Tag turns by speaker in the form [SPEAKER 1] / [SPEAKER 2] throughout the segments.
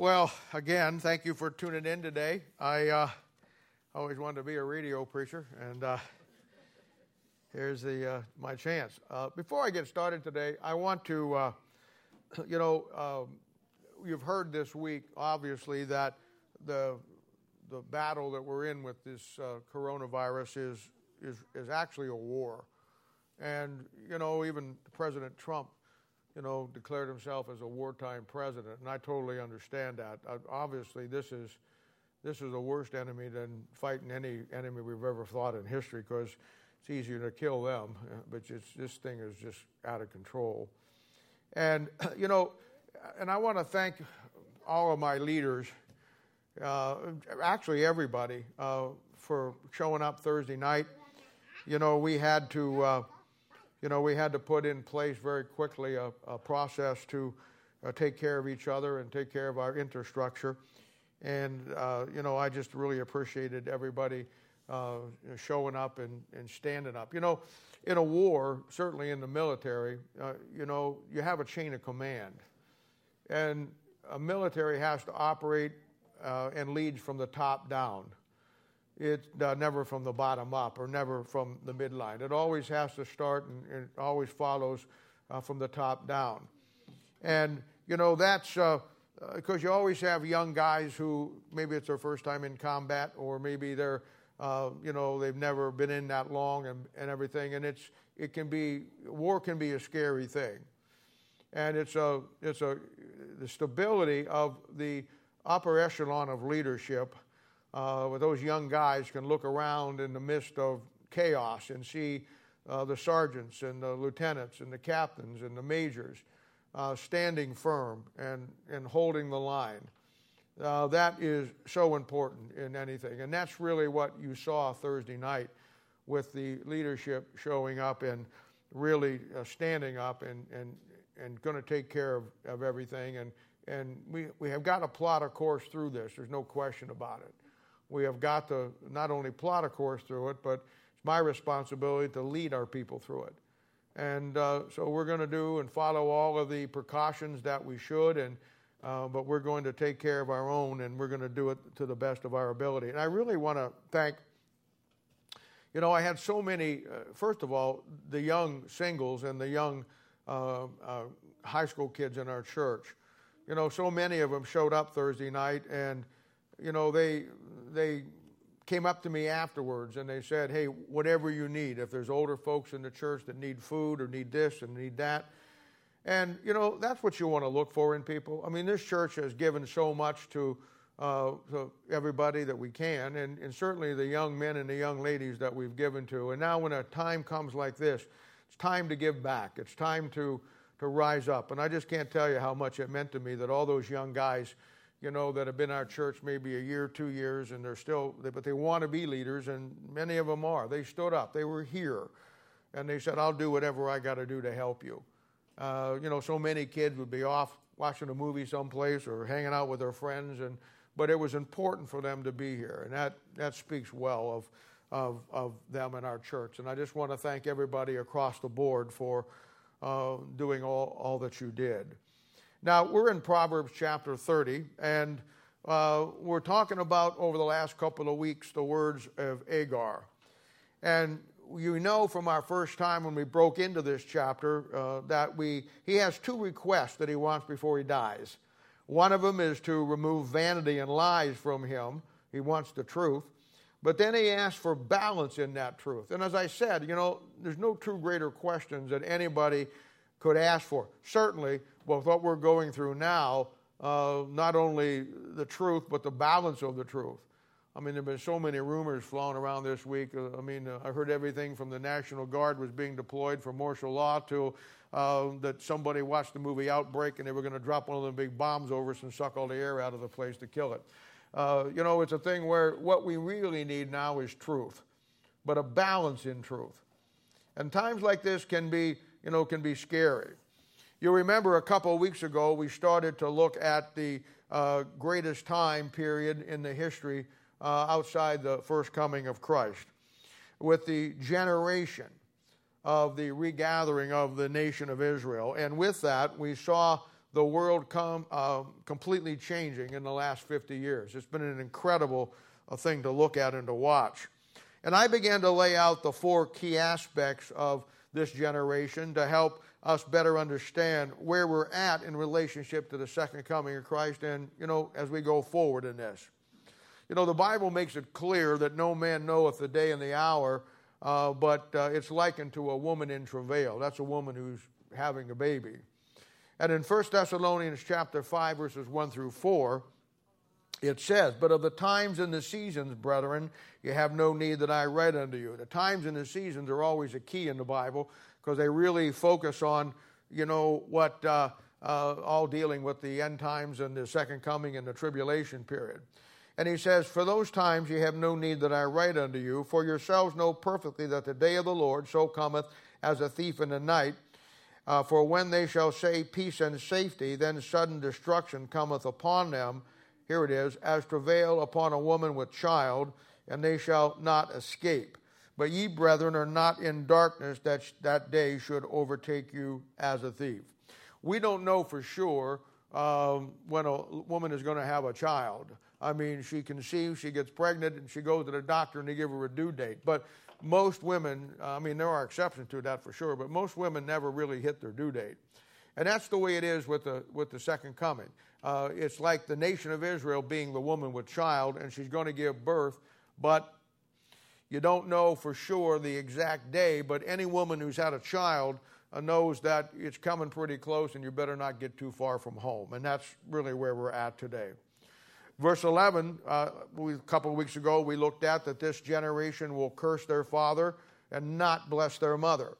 [SPEAKER 1] Well, again, thank you for tuning in today. I uh, always wanted to be a radio preacher, and uh, here's the uh, my chance. Uh, before I get started today, I want to, uh, you know, um, you've heard this week, obviously, that the the battle that we're in with this uh, coronavirus is is is actually a war, and you know, even President Trump you know, declared himself as a wartime president, and I totally understand that. Uh, obviously, this is this is a worse enemy than fighting any enemy we've ever fought in history because it's easier to kill them, uh, but this thing is just out of control. And you know, and I want to thank all of my leaders, uh, actually everybody, uh, for showing up Thursday night. You know, we had to uh, you know, we had to put in place very quickly a, a process to uh, take care of each other and take care of our infrastructure. And, uh, you know, I just really appreciated everybody uh, showing up and, and standing up. You know, in a war, certainly in the military, uh, you know, you have a chain of command. And a military has to operate uh, and lead from the top down. It's uh, never from the bottom up or never from the midline. It always has to start and, it always follows uh, from the top down. And, you know, that's because uh, uh you always have young guys who maybe it's their first time in combat or maybe they're, uh, you know, they've never been in that long and, and everything. And it's, it can be, war can be a scary thing. And it's a, it's a, the stability of the upper echelon of leadership uh, where those young guys can look around in the midst of chaos and see uh, the sergeants and the lieutenants and the captains and the majors uh, standing firm and, and holding the line. Uh, that is so important in anything. And that's really what you saw Thursday night with the leadership showing up and really uh, standing up and, and, and going to take care of, of everything. And, and we, we have got to plot a course through this. There's no question about it we have got to not only plot a course through it, but it's my responsibility to lead our people through it. And uh, so we're going to do and follow all of the precautions that we should, and uh, but we're going to take care of our own, and we're going to do it to the best of our ability. And I really want to thank. You know, I had so many. Uh, first of all, the young singles and the young uh, uh, high school kids in our church. You know, so many of them showed up Thursday night, and you know they they came up to me afterwards and they said, Hey, whatever you need, if there's older folks in the church that need food or need this and need that. And, you know, that's what you want to look for in people. I mean, this church has given so much to, uh, everybody that we can, and, and certainly the young men and the young ladies that we've given to. And now, when a time comes like this, it's time to give back. It's time to, to rise up. And I just can't tell you how much it meant to me that all those young guys you know, that have been our church maybe a year, two years, and they're still, but they want to be leaders, and many of them are. They stood up, they were here, and they said, I'll do whatever I got to do to help you. Uh, you know, so many kids would be off watching a movie someplace or hanging out with their friends, and but it was important for them to be here, and that, that speaks well of, of, of them in our church. And I just want to thank everybody across the board for uh, doing all, all that you did. Now, we're in Proverbs chapter 30, and uh, we're talking about over the last couple of weeks the words of Agur. And you know from our first time when we broke into this chapter uh, that we, he has two requests that he wants before he dies. One of them is to remove vanity and lies from him. He wants the truth. But then he asks for balance in that truth. And as I said, you know, there's no two greater questions that anybody could ask for. Certainly, with what we're going through now, uh, not only the truth, but the balance of the truth. I mean, there have been so many rumors flown around this week. Uh, I mean, uh, I heard everything from the National Guard was being deployed for martial law to uh, that somebody watched the movie Outbreak and they were going to drop one of them big bombs over us and suck all the air out of the place to kill it. Uh, you know, it's a thing where what we really need now is truth, but a balance in truth. And times like this can be, you know, can be scary. You remember a couple of weeks ago, we started to look at the uh, greatest time period in the history uh, outside the first coming of Christ with the generation of the regathering of the nation of Israel. And with that, we saw the world come uh, completely changing in the last 50 years. It's been an incredible uh, thing to look at and to watch. And I began to lay out the four key aspects of this generation to help us better understand where we're at in relationship to the second coming of Christ and, you know, as we go forward in this. You know, the Bible makes it clear that no man knoweth the day and the hour, uh, but uh, it's likened to a woman in travail. That's a woman who's having a baby. And in 1 Thessalonians chapter 5, verses 1 through 4, it says, But of the times and the seasons, brethren, you have no need that I write unto you. The times and the seasons are always a key in the Bible because they really focus on, you know, what uh, uh, all dealing with the end times and the second coming and the tribulation period. And he says, For those times ye have no need that I write unto you, for yourselves know perfectly that the day of the Lord so cometh as a thief in the night. Uh, for when they shall say peace and safety, then sudden destruction cometh upon them. Here it is, as travail upon a woman with child, and they shall not escape. But ye, brethren, are not in darkness that that day should overtake you as a thief. We don't know for sure um, when a woman is going to have a child. I mean, she conceives, she gets pregnant, and she goes to the doctor and they give her a due date. But most women, I mean, there are exceptions to that for sure, but most women never really hit their due date. And that's the way it is with the, with the second coming. Uh, it's like the nation of Israel being the woman with child, and she's going to give birth, but you don't know for sure the exact day, but any woman who's had a child uh, knows that it's coming pretty close and you better not get too far from home. And that's really where we're at today. Verse 11, uh, we, a couple of weeks ago, we looked at that this generation will curse their father and not bless their mother.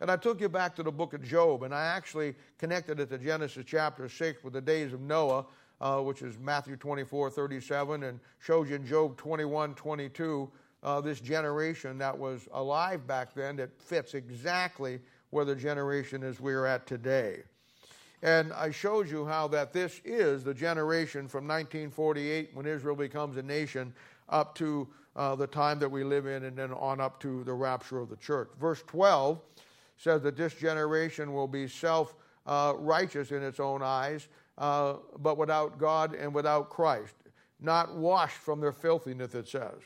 [SPEAKER 1] And I took you back to the book of Job, and I actually connected it to Genesis chapter 6 with the days of Noah, uh, which is Matthew 24, 37, and showed you in Job 21, 22, uh, this generation that was alive back then that fits exactly where the generation is we're at today. And I showed you how that this is the generation from 1948 when Israel becomes a nation up to uh, the time that we live in and then on up to the rapture of the church. Verse 12 says that this generation will be self uh, righteous in its own eyes, uh, but without God and without Christ, not washed from their filthiness, it says.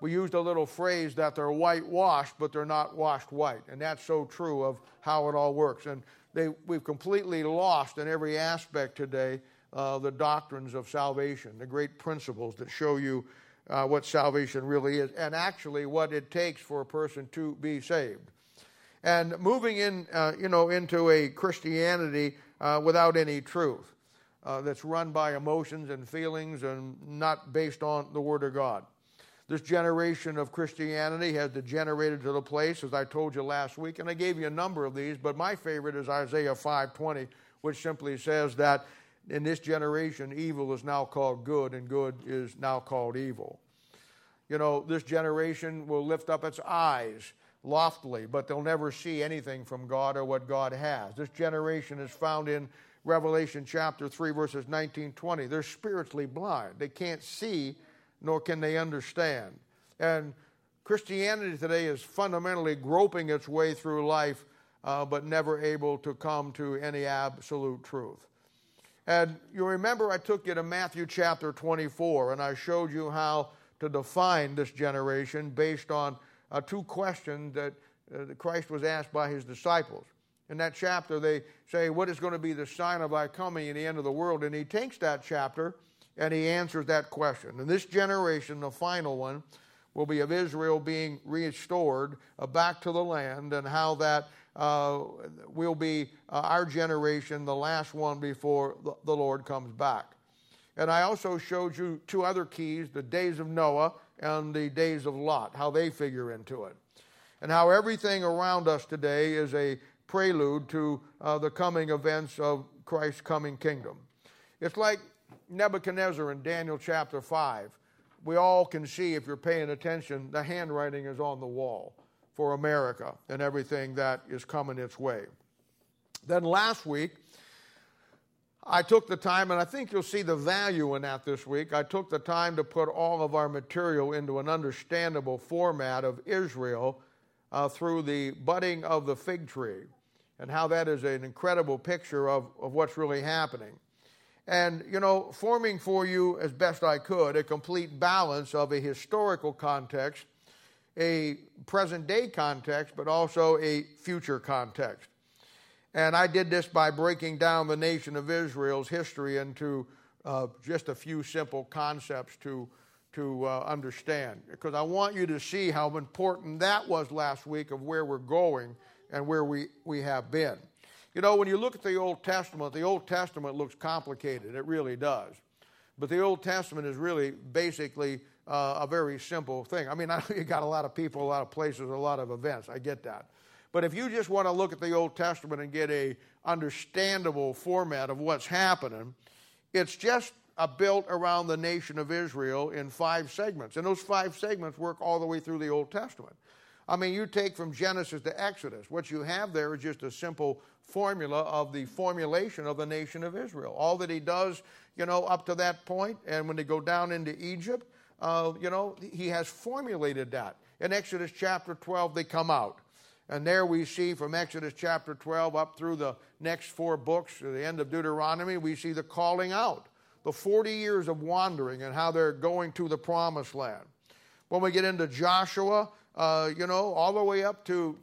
[SPEAKER 1] We used a little phrase that they're whitewashed, but they're not washed white. And that's so true of how it all works. And they, we've completely lost in every aspect today uh, the doctrines of salvation, the great principles that show you uh, what salvation really is, and actually what it takes for a person to be saved. And moving in, uh, you know, into a Christianity uh, without any truth, uh, that's run by emotions and feelings and not based on the Word of God. This generation of Christianity has degenerated to the place, as I told you last week, and I gave you a number of these, but my favorite is Isaiah 5:20, which simply says that in this generation evil is now called good and good is now called evil. You know, this generation will lift up its eyes loftily, but they'll never see anything from God or what God has. This generation is found in Revelation chapter 3 verses 19 20. They're spiritually blind. They can't see nor can they understand. And Christianity today is fundamentally groping its way through life, uh, but never able to come to any absolute truth. And you remember I took you to Matthew chapter 24, and I showed you how to define this generation based on uh, two questions that, uh, Christ was asked by his disciples. In that chapter, they say, What is going to be the sign of thy coming in the end of the world? And he takes that chapter and he answers that question. And this generation, the final one, will be of Israel being restored uh, back to the land, and how that uh, will be uh, our generation, the last one before the Lord comes back. And I also showed you two other keys the days of Noah and the days of Lot, how they figure into it. And how everything around us today is a prelude to uh, the coming events of Christ's coming kingdom. It's like Nebuchadnezzar in Daniel chapter 5, we all can see, if you're paying attention, the handwriting is on the wall for America and everything that is coming its way. Then last week, I took the time, and I think you'll see the value in that this week. I took the time to put all of our material into an understandable format of Israel uh, through the budding of the fig tree. and how that is an incredible picture of, of what's really happening. And, you know, forming for you as best I could a complete balance of a historical context, a present day context, but also a future context. And I did this by breaking down the nation of Israel's history into uh, just a few simple concepts to, to uh, understand. Because I want you to see how important that was last week of where we're going and where we, we have been. You know, when you look at the Old Testament, the Old Testament looks complicated. It really does. But the Old Testament is really basically uh, a very simple thing. I mean, I know you got a lot of people, a lot of places, a lot of events. I get that. But if you just want to look at the Old Testament and get a understandable format of what's happening, it's just built around the nation of Israel in five segments. And those five segments work all the way through the Old Testament. I mean, you take from Genesis to Exodus, what you have there is just a simple formula of the formulation of the nation of Israel. All that he does, you know, up to that point, and when they go down into Egypt, uh, you know, he has formulated that. In Exodus chapter 12, they come out. And there we see from Exodus chapter 12 up through the next four books, to the end of Deuteronomy, we see the calling out, the 40 years of wandering and how they're going to the promised land. When we get into Joshua, uh, you know, all the way up to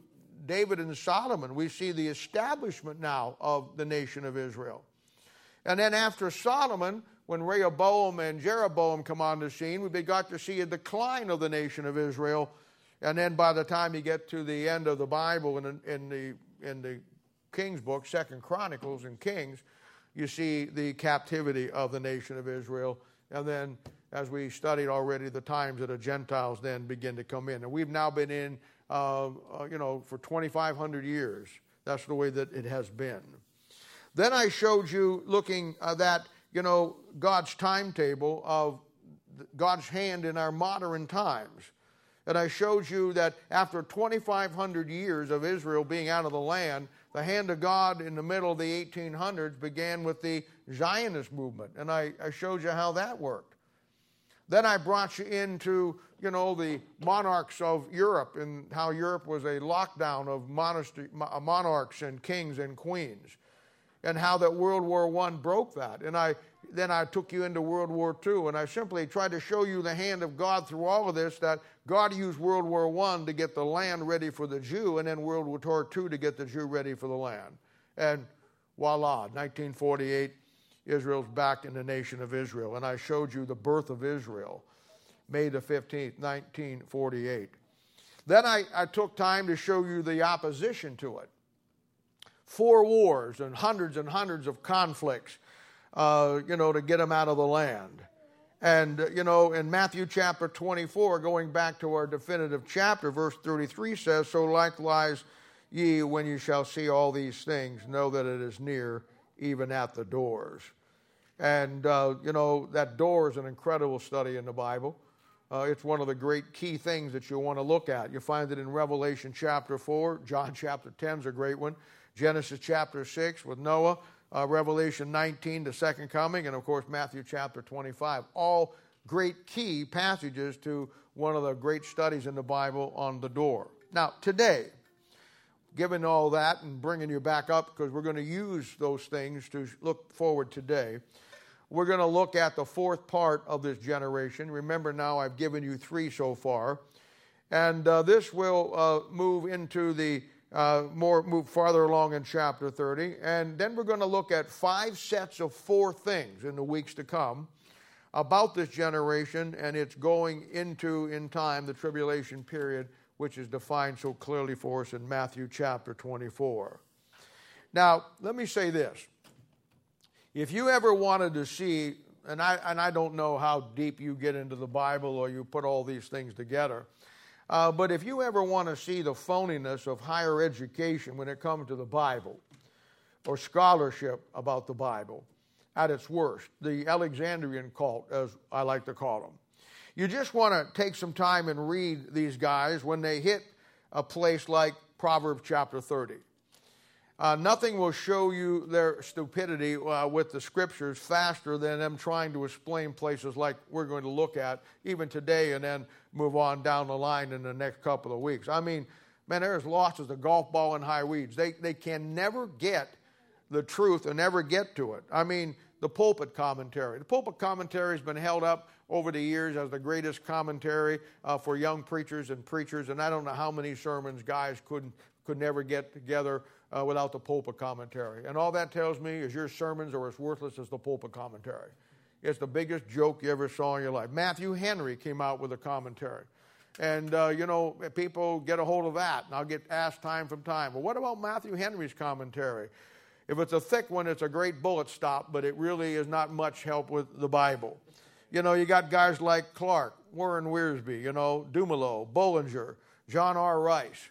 [SPEAKER 1] David and Solomon, we see the establishment now of the nation of Israel. And then after Solomon, when Rehoboam and Jeroboam come on the scene, we got to see a decline of the nation of Israel and then by the time you get to the end of the Bible in, in the in the King's book, Second Chronicles and Kings, you see the captivity of the nation of Israel. And then, as we studied already, the times that the Gentiles then begin to come in. And we've now been in, uh, uh, you know, for 2,500 years. That's the way that it has been. Then I showed you looking at that, you know, God's timetable of God's hand in our modern times. And I showed you that after 2,500 years of Israel being out of the land, the hand of God in the middle of the 1800s began with the Zionist movement. And I, I showed you how that worked. Then I brought you into, you know, the monarchs of Europe and how Europe was a lockdown of monarchs and kings and queens and how that World War I broke that. And I then I took you into World War II, and I simply tried to show you the hand of God through all of this that God used World War I to get the land ready for the Jew, and then World War II to get the Jew ready for the land. And voila, 1948, Israel's back in the nation of Israel. And I showed you the birth of Israel, May the 15th, 1948. Then I, I took time to show you the opposition to it. Four wars and hundreds and hundreds of conflicts uh, you know, to get them out of the land. And, you know, in Matthew chapter 24, going back to our definitive chapter, verse 33 says, So likewise ye, when you shall see all these things, know that it is near, even at the doors. And, uh, you know, that door is an incredible study in the Bible. Uh, it's one of the great key things that you want to look at. You find it in Revelation chapter 4, John chapter 10 is a great one, Genesis chapter 6 with Noah, uh, Revelation 19, the second coming, and of course, Matthew chapter 25. All great key passages to one of the great studies in the Bible on the door. Now, today, given all that and bringing you back up, because we're going to use those things to look forward today, we're going to look at the fourth part of this generation. Remember now, I've given you three so far. And uh, this will uh, move into the uh, more move farther along in chapter 30. And then we're going to look at five sets of four things in the weeks to come about this generation and it's going into, in time, the tribulation period, which is defined so clearly for us in Matthew chapter 24. Now, let me say this. If you ever wanted to see, and I, and I don't know how deep you get into the Bible or you put all these things together, uh, but if you ever want to see the phoniness of higher education when it comes to the Bible or scholarship about the Bible at its worst, the Alexandrian cult, as I like to call them, you just want to take some time and read these guys when they hit a place like Proverbs chapter 30. Uh, nothing will show you their stupidity uh, with the scriptures faster than them trying to explain places like we're going to look at even today and then move on down the line in the next couple of weeks. I mean, man, they're as a golf ball in high weeds. They, they can never get the truth and never get to it. I mean, the pulpit commentary. The pulpit commentary has been held up over the years as the greatest commentary uh, for young preachers and preachers, and I don't know how many sermons guys could could never get together uh, without the pulpit commentary. And all that tells me is your sermons are as worthless as the pulpit commentary. It's the biggest joke you ever saw in your life. Matthew Henry came out with a commentary. And, uh, you know, people get a hold of that, and I'll get asked time from time, well, what about Matthew Henry's commentary? If it's a thick one, it's a great bullet stop, but it really is not much help with the Bible. You know, you got guys like Clarke, Warren Wiersbe, you know, Dummelow, Bullinger, John R. Rice.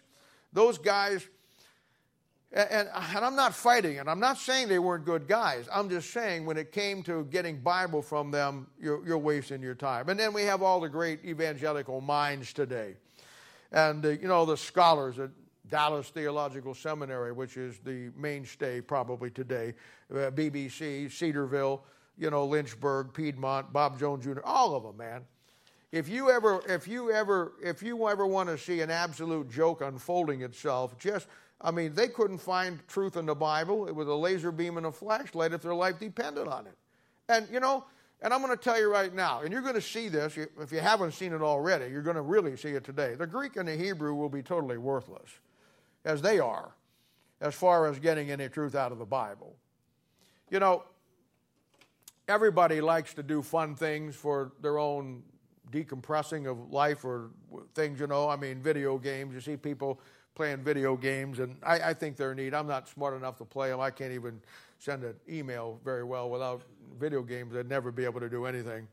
[SPEAKER 1] Those guys, and, and, I'm not fighting it. I'm not saying they weren't good guys. I'm just saying when it came to getting Bible from them, you're, you're wasting your time. And then we have all the great evangelical minds today. And, uh, you know, the scholars at Dallas Theological Seminary, which is the mainstay probably today, uh, BBC, Cedarville, you know, Lynchburg, Piedmont, Bob Jones Jr., all of them, man. If you ever, if you ever, if you ever want to see an absolute joke unfolding itself, just, I mean, they couldn't find truth in the Bible with a laser beam and a flashlight if their life depended on it. And, you know, and I'm going to tell you right now, and you're going to see this, if you haven't seen it already, you're going to really see it today. The Greek and the Hebrew will be totally worthless as they are as far as getting any truth out of the Bible. You know, everybody likes to do fun things for their own decompressing of life or things, you know. I mean, video games. You see people playing video games, and I, I think they're neat. I'm not smart enough to play them. I can't even send an email very well without video games. I'd never be able to do anything.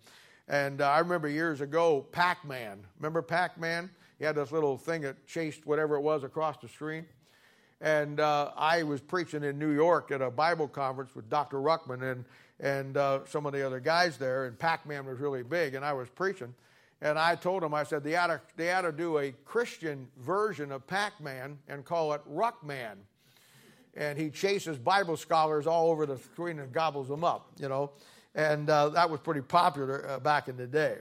[SPEAKER 1] And uh, I remember years ago, Pac Man. Remember Pac Man? He had this little thing that chased whatever it was across the screen. And uh, I was preaching in New York at a Bible conference with Dr. Ruckman and, and uh, some of the other guys there, and Pac Man was really big, and I was preaching. And I told him, I said, they ought to, they ought to do a Christian version of Pac Man and call it Ruckman. And he chases Bible scholars all over the screen and gobbles them up, you know. And uh, that was pretty popular uh, back in the day.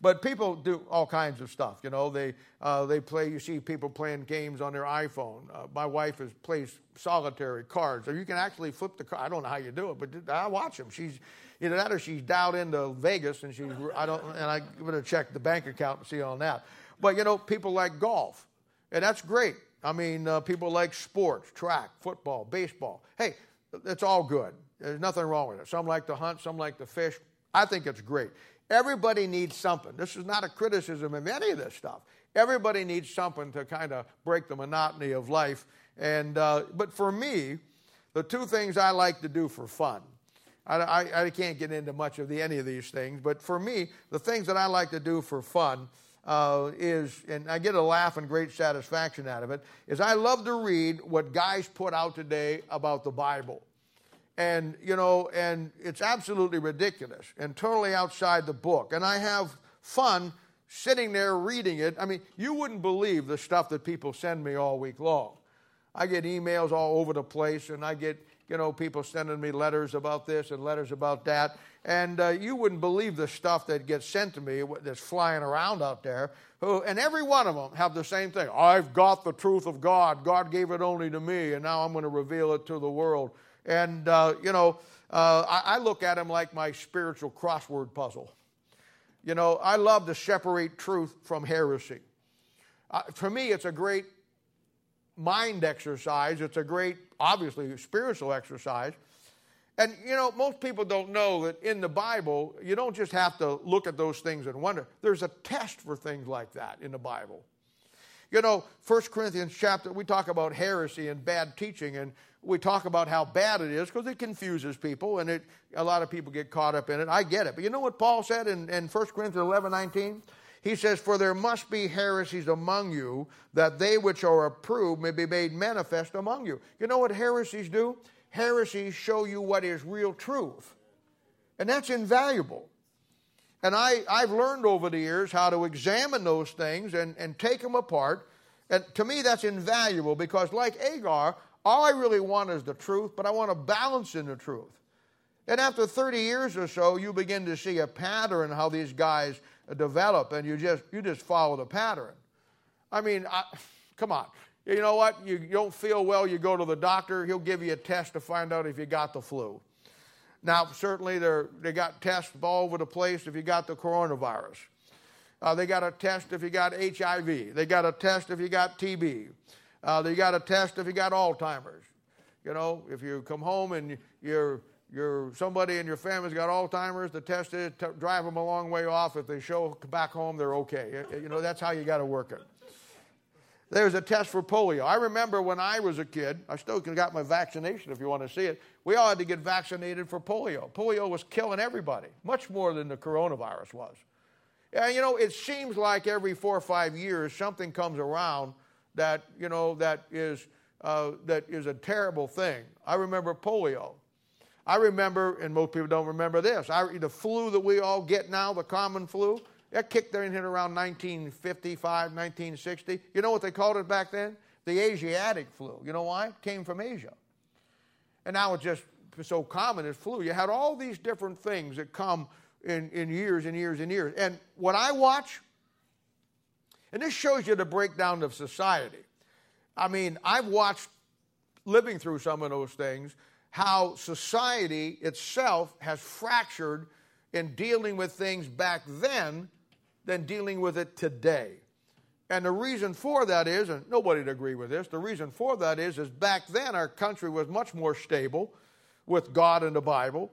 [SPEAKER 1] But people do all kinds of stuff. You know, they uh, they play. You see people playing games on their iPhone. Uh, my wife is plays solitary cards, or you can actually flip the card. I don't know how you do it, but I watch them. She's either that or she's dialed into Vegas, and she's I don't and I better check the bank account and see on that. But you know, people like golf, and that's great. I mean, uh, people like sports, track, football, baseball. Hey, it's all good. There's nothing wrong with it. Some like to hunt, some like to fish. I think it's great. Everybody needs something. This is not a criticism of any of this stuff. Everybody needs something to kind of break the monotony of life. And uh, but for me, the two things I like to do for fun. I, I, can't get into much of the, any of these things, but for me, the things that I like to do for fun uh, is, and I get a laugh and great satisfaction out of it, is I love to read what guys put out today about the Bible. And you know and it's absolutely ridiculous and totally outside the book. And i have fun sitting there reading it. I mean you wouldn't believe the stuff that people send me all week long. I get emails all over the place and i get you know people sending me letters about this and letters about that and uh, you wouldn't believe the stuff that gets sent to me that's flying around out there who, and every one of them have the same thing i've got the truth of god god gave it only to me and now i'm going to reveal it to the world and, uh, you know, uh, I, I look at them like my spiritual crossword puzzle. You know, I love to separate truth from heresy. Uh, for me, it's a great mind exercise. It's a great, obviously, spiritual exercise. And, you know, most people don't know that in the Bible, you don't just have to look at those things and wonder. There's a test for things like that in the Bible. You know, 1 Corinthians chapter, we talk about heresy and bad teaching, and we talk about how bad it is because it confuses people and it, a lot of people get caught up in it. I get it. But you know what Paul said in, in 1 Corinthians 11 19? He says, For there must be heresies among you, that they which are approved may be made manifest among you. You know what heresies do? Heresies show you what is real truth. And that's invaluable. And I, I've learned over the years how to examine those things and, and take them apart. And to me, that's invaluable because, like Agur, all I really want is the truth, but I want to balance in the truth. And after 30 years or so, you begin to see a pattern how these guys develop, and you just you just follow the pattern. I mean, I, come on. You know what? You don't feel well, you go to the doctor, he'll give you a test to find out if you got the flu. Now, certainly they're they got tests all over the place if you got the coronavirus. Uh, they got a test if you got HIV. They got a test if you got TB. Uh, they got a test if you got Alzheimer's. You know, if you come home and you're, you're somebody in your family's got Alzheimer's, the test is to drive them a long way off. If they show back home, they're okay. You know, that's how you got to work it. There's a test for polio. I remember when I was a kid, I still got my vaccination if you want to see it. We all had to get vaccinated for polio. Polio was killing everybody, much more than the coronavirus was. And you know, it seems like every four or five years something comes around that, you know, that is, uh, that is a terrible thing. I remember polio. I remember, and most people don't remember this, I, the flu that we all get now, the common flu, that kicked in here around 1955, 1960. You know what they called it back then? The Asiatic flu. You know why? It came from Asia. And now it's just so common as flu. You had all these different things that come in, in years and years and years. And what I watch, and this shows you the breakdown of society. I mean, I've watched living through some of those things, how society itself has fractured in dealing with things back then than dealing with it today. And the reason for that is, and nobody would agree with this, the reason for that is, is back then our country was much more stable with God and the Bible.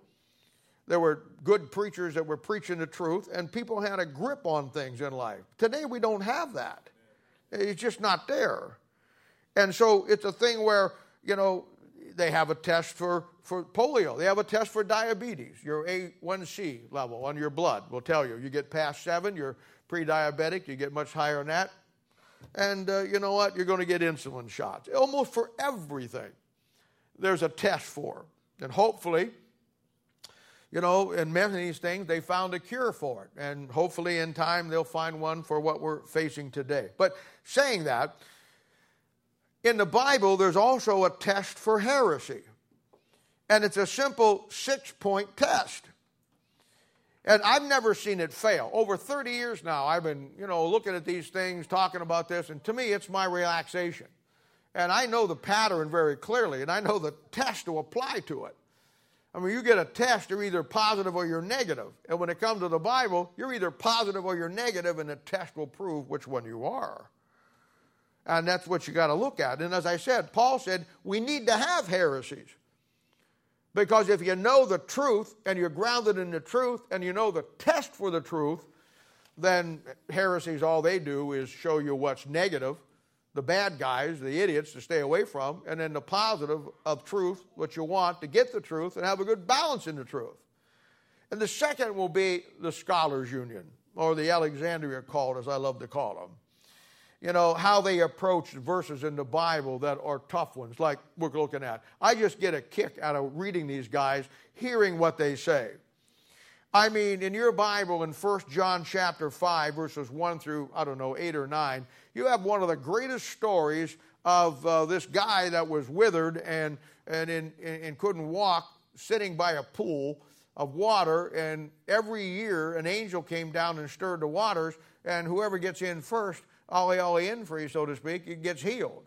[SPEAKER 1] There were good preachers that were preaching the truth, and people had a grip on things in life. Today we don't have that. It's just not there. And so it's a thing where, you know, they have a test for, for polio. They have a test for diabetes. Your A1C level on your blood will tell you. You get past seven, you're pre diabetic, you get much higher than that. And uh, you know what? You're going to get insulin shots. Almost for everything, there's a test for. And hopefully, you know, in many of these things, they found a cure for it. And hopefully, in time, they'll find one for what we're facing today. But saying that, in the Bible, there's also a test for heresy. And it's a simple six point test. And I've never seen it fail. Over 30 years now, I've been, you know, looking at these things, talking about this, and to me, it's my relaxation. And I know the pattern very clearly, and I know the test to apply to it. I mean, you get a test, you're either positive or you're negative. And when it comes to the Bible, you're either positive or you're negative, and the test will prove which one you are. And that's what you got to look at. And as I said, Paul said, we need to have heresies. Because if you know the truth and you're grounded in the truth and you know the test for the truth, then heresies, all they do is show you what's negative, the bad guys, the idiots to stay away from, and then the positive of truth, what you want to get the truth and have a good balance in the truth. And the second will be the Scholars Union, or the Alexandria Cult, as I love to call them you know, how they approach verses in the Bible that are tough ones, like we're looking at. I just get a kick out of reading these guys, hearing what they say. I mean, in your Bible, in 1 John chapter 5, verses 1 through, I don't know, 8 or 9, you have one of the greatest stories of uh, this guy that was withered and, and, in, and couldn't walk, sitting by a pool of water. And every year, an angel came down and stirred the waters, and whoever gets in first ollie ollie in you, so to speak, it gets healed.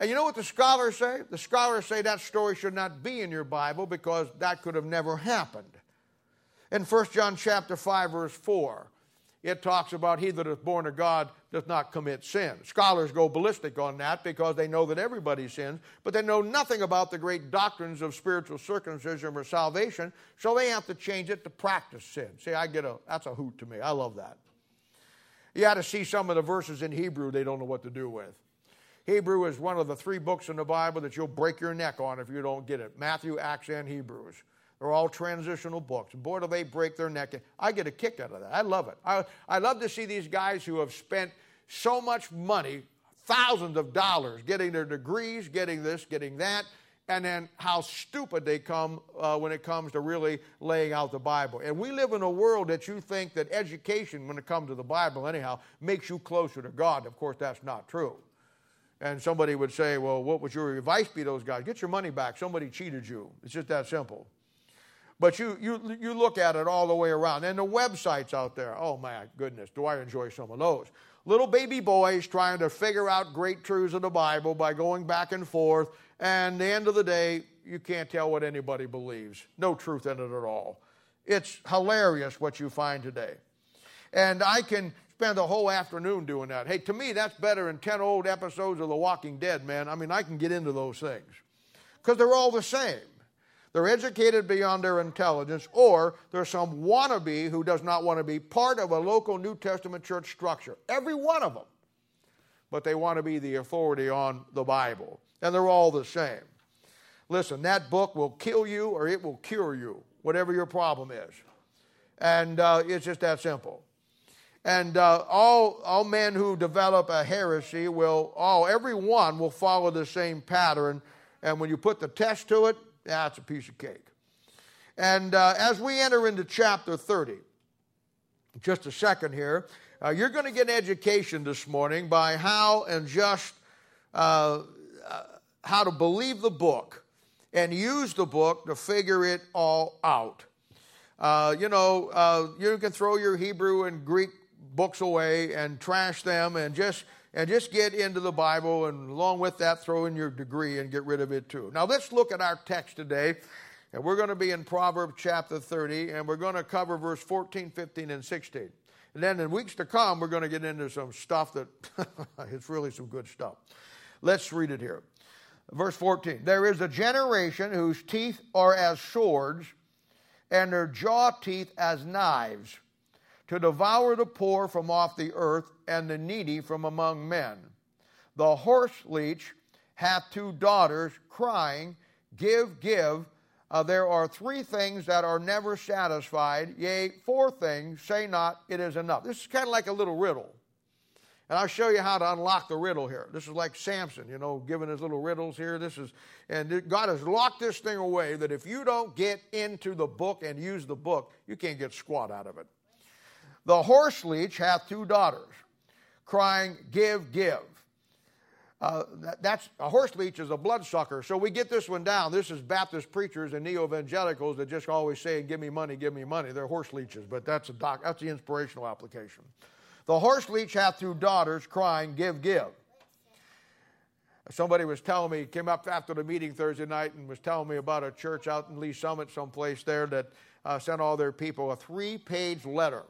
[SPEAKER 1] And you know what the scholars say? The scholars say that story should not be in your Bible because that could have never happened. In 1 John chapter 5, verse 4, it talks about he that is born of God does not commit sin. Scholars go ballistic on that because they know that everybody sins, but they know nothing about the great doctrines of spiritual circumcision or salvation, so they have to change it to practice sin. See, I get a that's a hoot to me. I love that. You ought to see some of the verses in Hebrew they don't know what to do with. Hebrew is one of the three books in the Bible that you'll break your neck on if you don't get it Matthew, Acts, and Hebrews. They're all transitional books. Boy, do they break their neck. I get a kick out of that. I love it. I, I love to see these guys who have spent so much money, thousands of dollars, getting their degrees, getting this, getting that, and then how stupid they come uh, when it comes to really laying out the Bible. And we live in a world that you think that education, when it comes to the Bible, anyhow, makes you closer to God. Of course, that's not true. And somebody would say, well, what would your advice be to those guys? Get your money back. Somebody cheated you. It's just that simple. But you, you, you look at it all the way around. And the websites out there, oh my goodness, do I enjoy some of those. Little baby boys trying to figure out great truths of the Bible by going back and forth. And the end of the day, you can't tell what anybody believes. No truth in it at all. It's hilarious what you find today. And I can spend a whole afternoon doing that. Hey, to me, that's better than 10 old episodes of The Walking Dead, man. I mean, I can get into those things because they're all the same. They're educated beyond their intelligence, or there's some wannabe who does not want to be part of a local New Testament church structure. Every one of them. But they want to be the authority on the Bible. And they're all the same. Listen, that book will kill you or it will cure you, whatever your problem is. And uh, it's just that simple. And uh, all, all men who develop a heresy will, all, every one will follow the same pattern. And when you put the test to it, that's a piece of cake. And uh, as we enter into chapter 30, just a second here, uh, you're going to get an education this morning by how and just uh, uh, how to believe the book and use the book to figure it all out. Uh, you know, uh, you can throw your Hebrew and Greek books away and trash them and just and just get into the Bible and along with that throw in your degree and get rid of it too. Now let's look at our text today. And we're going to be in Proverbs chapter 30 and we're going to cover verse 14, 15 and 16. And then in weeks to come we're going to get into some stuff that it's really some good stuff. Let's read it here. Verse 14. There is a generation whose teeth are as swords and their jaw teeth as knives to devour the poor from off the earth and the needy from among men. The horse leech hath two daughters, crying, Give, give. Uh, there are three things that are never satisfied, yea, four things, say not, it is enough. This is kind of like a little riddle. And I'll show you how to unlock the riddle here. This is like Samson, you know, giving his little riddles here. This is, and God has locked this thing away that if you don't get into the book and use the book, you can't get squat out of it. The horse leech hath two daughters, crying, Give, give. Uh, that, that's a horse leech is a bloodsucker. So we get this one down. This is Baptist preachers and neo evangelicals that just always say, "Give me money, give me money." They're horse leeches, but that's a doc, that's the inspirational application. The horse leech hath two daughters, crying, "Give, give." Somebody was telling me, came up after the meeting Thursday night and was telling me about a church out in Lee's Summit, someplace there, that uh, sent all their people a three page letter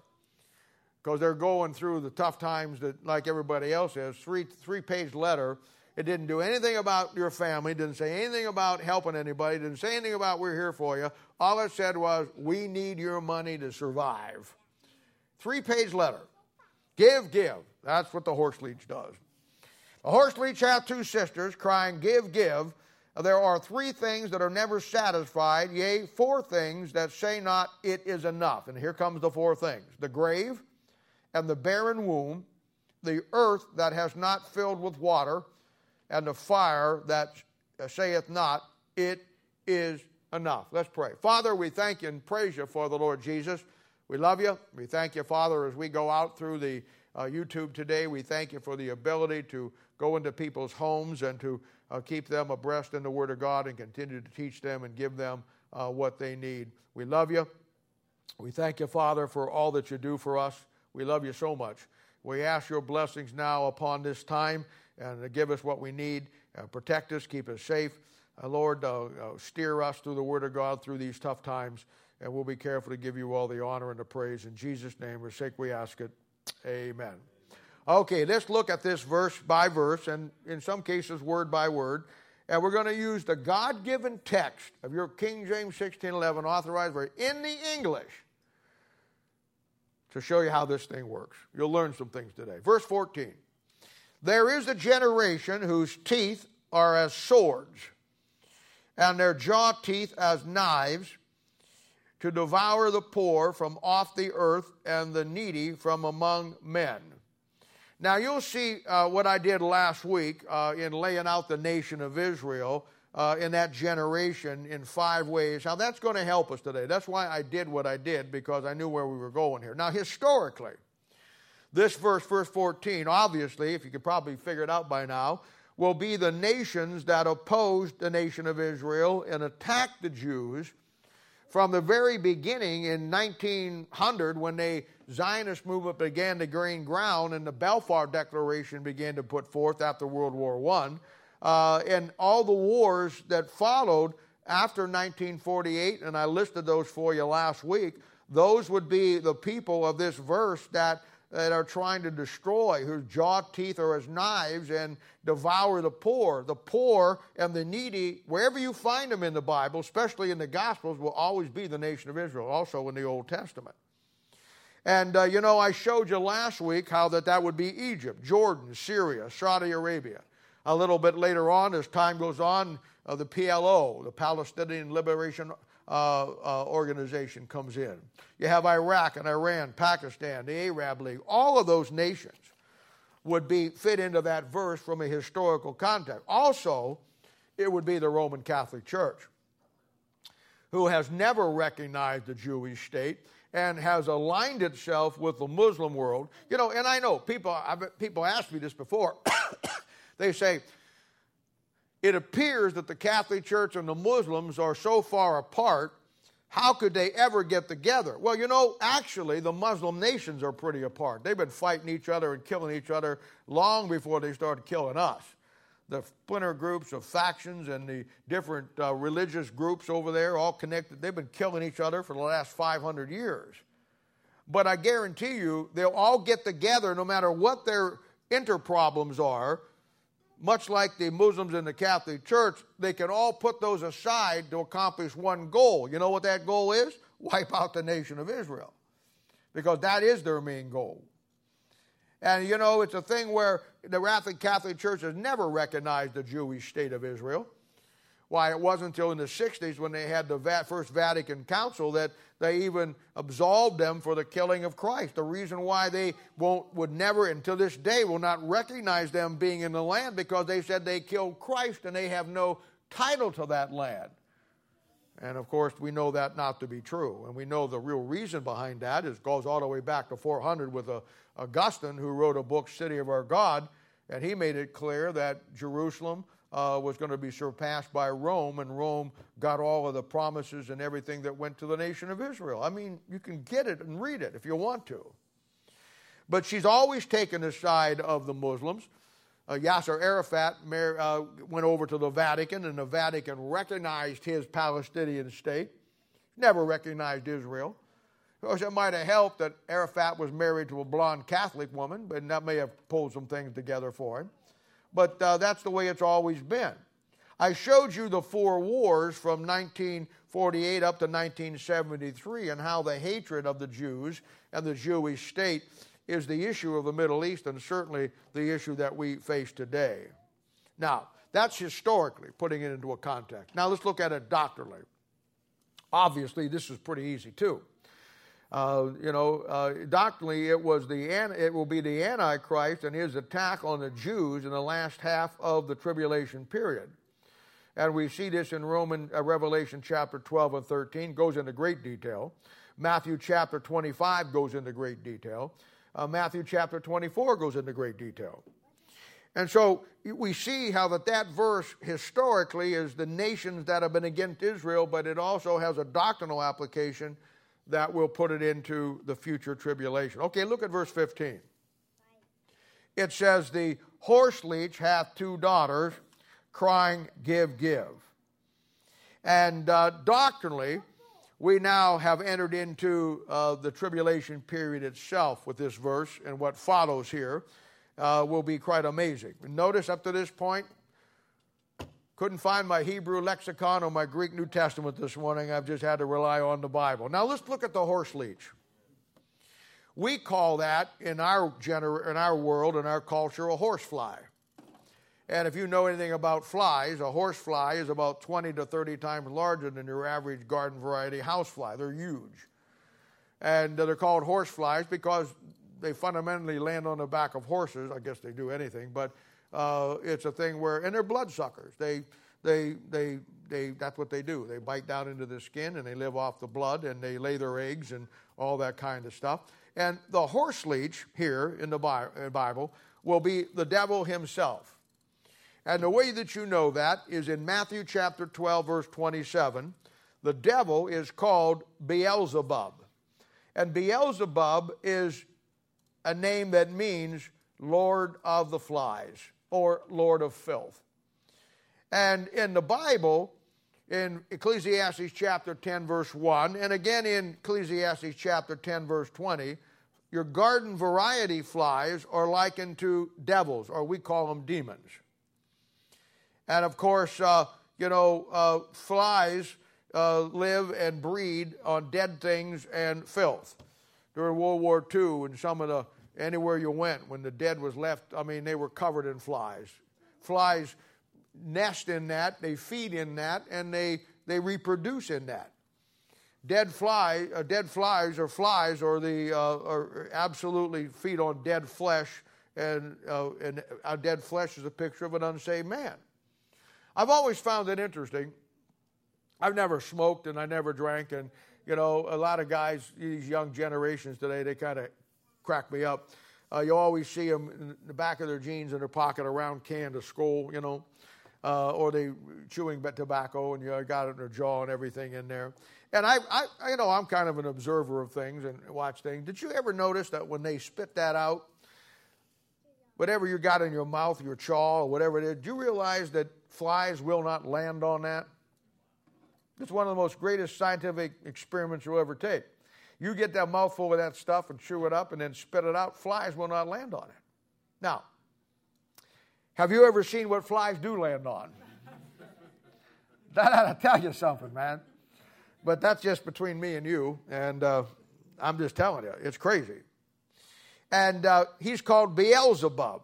[SPEAKER 1] because they're going through the tough times that, like everybody else is. Three three page letter. It didn't do anything about your family. Didn't say anything about helping anybody. Didn't say anything about we're here for you. All it said was we need your money to survive. Three page letter. Give, give. That's what the horse leech does. The horse leech hath two sisters, crying, Give, give. There are three things that are never satisfied, yea, four things that say not, It is enough. And here comes the four things the grave, and the barren womb, the earth that has not filled with water, and the fire that saith not, It is enough. Let's pray. Father, we thank you and praise you for the Lord Jesus. We love you. We thank you, Father, as we go out through the uh, YouTube today. We thank you for the ability to go into people's homes and to uh, keep them abreast in the Word of God and continue to teach them and give them uh, what they need. We love you. We thank you, Father, for all that you do for us. We love you so much. We ask your blessings now upon this time and to give us what we need, uh, protect us, keep us safe. Uh, Lord, uh, uh, steer us through the Word of God through these tough times, and we'll be careful to give you all the honor and the praise. In Jesus' name, for sake we ask it. Amen. Okay, let's look at this verse by verse, and in some cases, word by word. And we're going to use the God given text of your King James 1611 authorized version in the English to show you how this thing works. You'll learn some things today. Verse 14 There is a generation whose teeth are as swords, and their jaw teeth as knives, to devour the poor from off the earth and the needy from among men. Now, you'll see uh, what I did last week uh, in laying out the nation of Israel uh, in that generation in five ways. How that's going to help us today. That's why I did what I did because I knew where we were going here. Now, historically, this verse, verse 14, obviously, if you could probably figure it out by now, will be the nations that opposed the nation of Israel and attacked the Jews from the very beginning in 1900 when the Zionist movement began to gain ground and the Balfour Declaration began to put forth after World War I, uh, and all the wars that followed after 1948, and I listed those for you last week, those would be the people of this verse that that are trying to destroy, whose jaw teeth are as knives and devour the poor. The poor and the needy, wherever you find them in the Bible, especially in the Gospels, will always be the nation of Israel, also in the Old Testament. And, uh, you know, I showed you last week how that that would be Egypt, Jordan, Syria, Saudi Arabia. A little bit later on, as time goes on, uh, the PLO, the Palestinian Liberation uh, uh, organization comes in. You have Iraq and Iran, Pakistan, the Arab League. All of those nations would be fit into that verse from a historical context. Also, it would be the Roman Catholic Church, who has never recognized the Jewish state and has aligned itself with the Muslim world. You know, and I know people, I've, people asked me this before. they say, it appears that the Catholic Church and the Muslims are so far apart, how could they ever get together? Well, you know, actually, the Muslim nations are pretty apart. They've been fighting each other and killing each other long before they started killing us. The splinter groups of factions and the different uh, religious groups over there, all connected, they've been killing each other for the last 500 years. But I guarantee you, they'll all get together no matter what their inter problems are much like the Muslims in the Catholic Church, they can all put those aside to accomplish one goal. You know what that goal is? Wipe out the nation of Israel. Because that is their main goal. And you know, it's a thing where the Catholic Church has never recognized the Jewish state of Israel. Why, it wasn't until in the 60s when they had the First Vatican Council that they even absolved them for the killing of Christ. The reason why they won't, would never, until this day, will not recognize them being in the land because they said they killed Christ and they have no title to that land. And of course, we know that not to be true. And we know the real reason behind that is it goes all the way back to 400 with uh, Augustine, who wrote a book, City of Our God, and he made it clear that Jerusalem uh, was going to be surpassed by Rome, and Rome got all of the promises and everything that went to the nation of Israel. I mean, you can get it and read it if you want to. But she's always taken the side of the Muslims. Uh, Yasser Arafat uh, went over to the Vatican, and the Vatican recognized his Palestinian state, never recognized Israel. Of course, it might have helped that Arafat was married to a blonde Catholic woman, but that may have pulled some things together for him but uh, that's the way it's always been. I showed you the four wars from 1948 up to 1973 and how the hatred of the Jews and the Jewish state is the issue of the Middle East and certainly the issue that we face today. Now, that's historically putting it into a context. Now, let's look at it doctrinally. Obviously, this is pretty easy too. Uh, you know, uh, doctrinally, it was the it will be the Antichrist and his attack on the Jews in the last half of the tribulation period, and we see this in Roman uh, Revelation chapter 12 and 13 goes into great detail. Matthew chapter 25 goes into great detail. Uh, Matthew chapter 24 goes into great detail. And so we see how that that verse historically is the nations that have been against Israel, but it also has a doctrinal application that will put it into the future tribulation. Okay, look at verse 15. It says, The horse leech hath two daughters, crying, Give, give. And uh, doctrinally, we now have entered into uh, the tribulation period itself with this verse, and what follows here uh, will be quite amazing. Notice up to this point, couldn't find my Hebrew lexicon or my Greek New Testament this morning. I've just had to rely on the Bible. Now let's look at the horse leech. We call that in our, gener- in our world, in our culture, a horsefly. And if you know anything about flies, a horsefly is about 20 to 30 times larger than your average garden variety housefly. They're huge. And they're called horseflies because they fundamentally land on the back of horses. I guess they do anything, but uh, it's a thing where, and they're bloodsuckers. They, they, they, they, that's what they do. They bite down into the skin and they live off the blood and they lay their eggs and all that kind of stuff. And the horse leech here in the Bible will be the devil himself. And the way that you know that is in Matthew chapter 12, verse 27. the devil is called Beelzebub. And Beelzebub is a name that means Lord of the Flies or Lord of Filth. And in the Bible, in Ecclesiastes chapter 10, verse 1, and again in Ecclesiastes chapter 10, verse 20, your garden variety flies are likened to devils, or we call them demons. And of course, uh, you know, uh, flies uh, live and breed on dead things and filth. During World War II, and some of the anywhere you went, when the dead was left, I mean, they were covered in flies. Flies nest in that, they feed in that, and they, they reproduce in that. Dead fly, uh, dead flies or flies or the uh, are absolutely feed on dead flesh, and uh, and uh, dead flesh is a picture of an unsaved man. I've always found it interesting. I've never smoked and I never drank, and you know, a lot of guys, these young generations today, they kind of crack me up. Uh, you always see them in the back of their jeans in their pocket, around can to Skoal, you know uh, or they chewing tobacco and you got it in their jaw and everything in there. And I, I, you know, I'm kind of an observer of things and watch things. Did you ever notice that when they spit that out, whatever you got in your mouth, your chaw, or whatever it is, do you realize that flies will not land on that? It's one of the most greatest scientific experiments you'll ever take. You get that mouthful of that stuff and chew it up and then spit it out, flies will not land on it. Now, have you ever seen what flies do land on? that ought to tell you something, man. But that's just between me and you, and uh, I'm just telling you, it's crazy. And uh, he's called Beelzebub.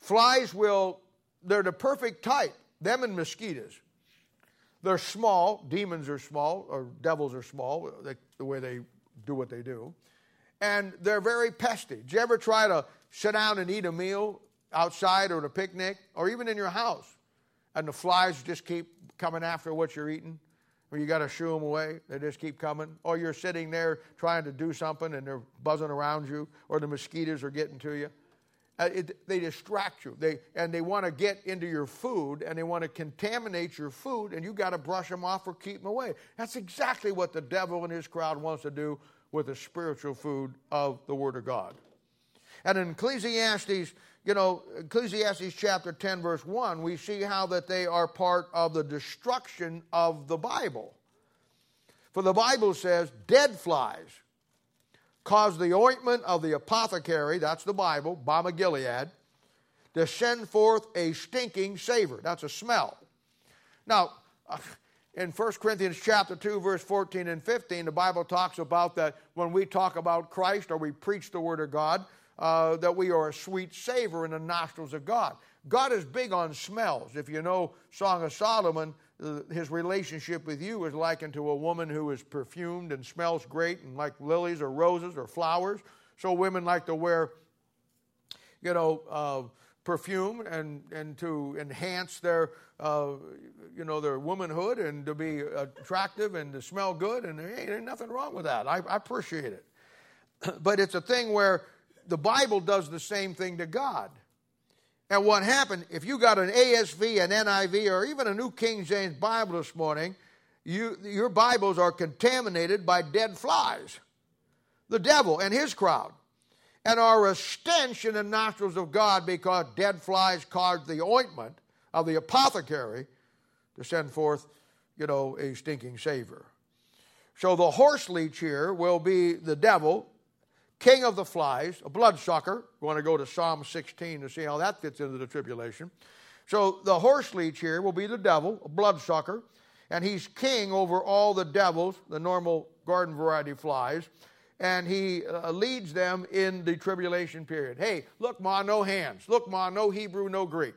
[SPEAKER 1] Flies will, they're the perfect type, them and mosquitoes. They're small, demons are small, or devils are small, they, the way they do what they do. And they're very pesty. Did you ever try to sit down and eat a meal outside or at a picnic or even in your house, and the flies just keep coming after what you're eating, or you got to shoo them away, they just keep coming, or you're sitting there trying to do something and they're buzzing around you, or the mosquitoes are getting to you. Uh, it, they distract you, they, and they want to get into your food and they want to contaminate your food, and you got to brush them off or keep them away. That's exactly what the devil and his crowd wants to do with the spiritual food of the Word of God. And in Ecclesiastes you know, Ecclesiastes chapter 10, verse 1, we see how that they are part of the destruction of the Bible. For the Bible says, dead flies cause the ointment of the apothecary, that's the Bible, Balm of Gilead, to send forth a stinking savor. That's a smell. Now, in 1 Corinthians chapter 2, verse 14 and 15, the Bible talks about that when we talk about Christ or we preach the Word of God, uh, that we are a sweet savor in the nostrils of God. God is big on smells. If you know Song of Solomon, uh, his relationship with you is likened to a woman who is perfumed and smells great and like lilies or roses or flowers. So women like to wear, you know, uh, perfume and, and to enhance their, uh, you know, their womanhood and to be attractive and to smell good. And there ain't nothing wrong with that. I, I appreciate it. but it's a thing where the Bible does the same thing to God. And what happened, if you got an ASV, an NIV, or even a New King James Bible this morning, you, your Bibles are contaminated by dead flies, the devil and his crowd, and are a stench in the nostrils of God because dead flies cause the ointment of the apothecary to send forth, you know, a stinking savor. So the horse leech here will be the devil, king of the flies, a bloodsucker. We want to go to Psalm 16 to see how that fits into the tribulation. So the horse leech here will be the devil, a bloodsucker, and he's king over all the devils, the normal garden variety flies, and he uh, leads them in the tribulation period. Hey, look, Ma, no hands. Look, Ma, no Hebrew, no Greek.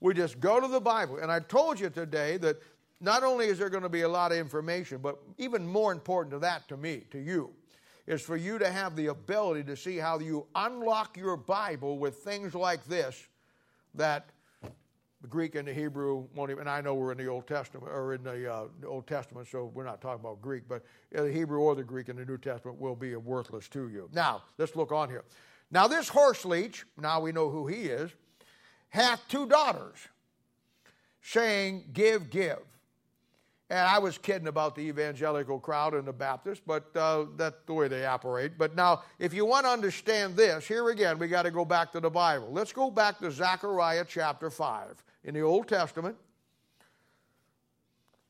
[SPEAKER 1] We just go to the Bible. And I told you today that not only is there going to be a lot of information, but even more important to that, to me, to you, is for you to have the ability to see how you unlock your Bible with things like this that the Greek and the Hebrew won't even, and I know we're in the Old Testament, or in the, uh, the Old Testament, so we're not talking about Greek, but the Hebrew or the Greek in the New Testament will be worthless to you. Now, let's look on here. Now, this horse leech, now we know who he is, hath two daughters, saying, Give, give. And I was kidding about the evangelical crowd and the Baptists, but uh, that's the way they operate. But now, if you want to understand this, here again, we got to go back to the Bible. Let's go back to Zechariah chapter 5 in the Old Testament.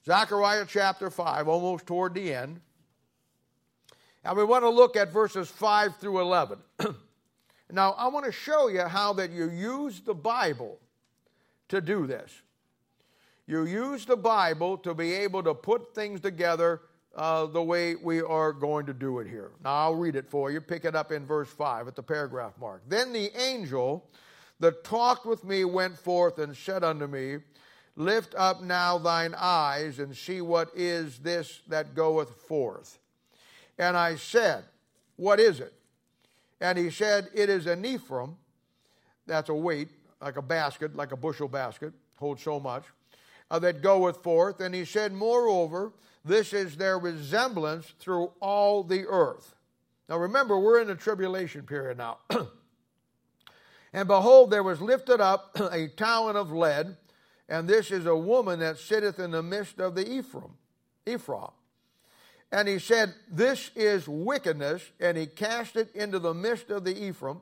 [SPEAKER 1] Zechariah chapter 5, almost toward the end. And we want to look at verses 5 through 11. now, I want to show you how that you use the Bible to do this. You use the Bible to be able to put things together uh, the way we are going to do it here. Now, I'll read it for you. Pick it up in verse 5 at the paragraph mark. Then the angel that talked with me went forth and said unto me, Lift up now thine eyes and see what is this that goeth forth. And I said, What is it? And he said, It is an ephraim. That's a weight, like a basket, like a bushel basket, holds so much, uh, that goeth forth. And he said, Moreover, this is their resemblance through all the earth. Now remember, we're in the tribulation period now. and behold, there was lifted up a tower of lead, and this is a woman that sitteth in the midst of the Ephraim, Ephraim. And he said, This is wickedness. And he cast it into the midst of the Ephraim.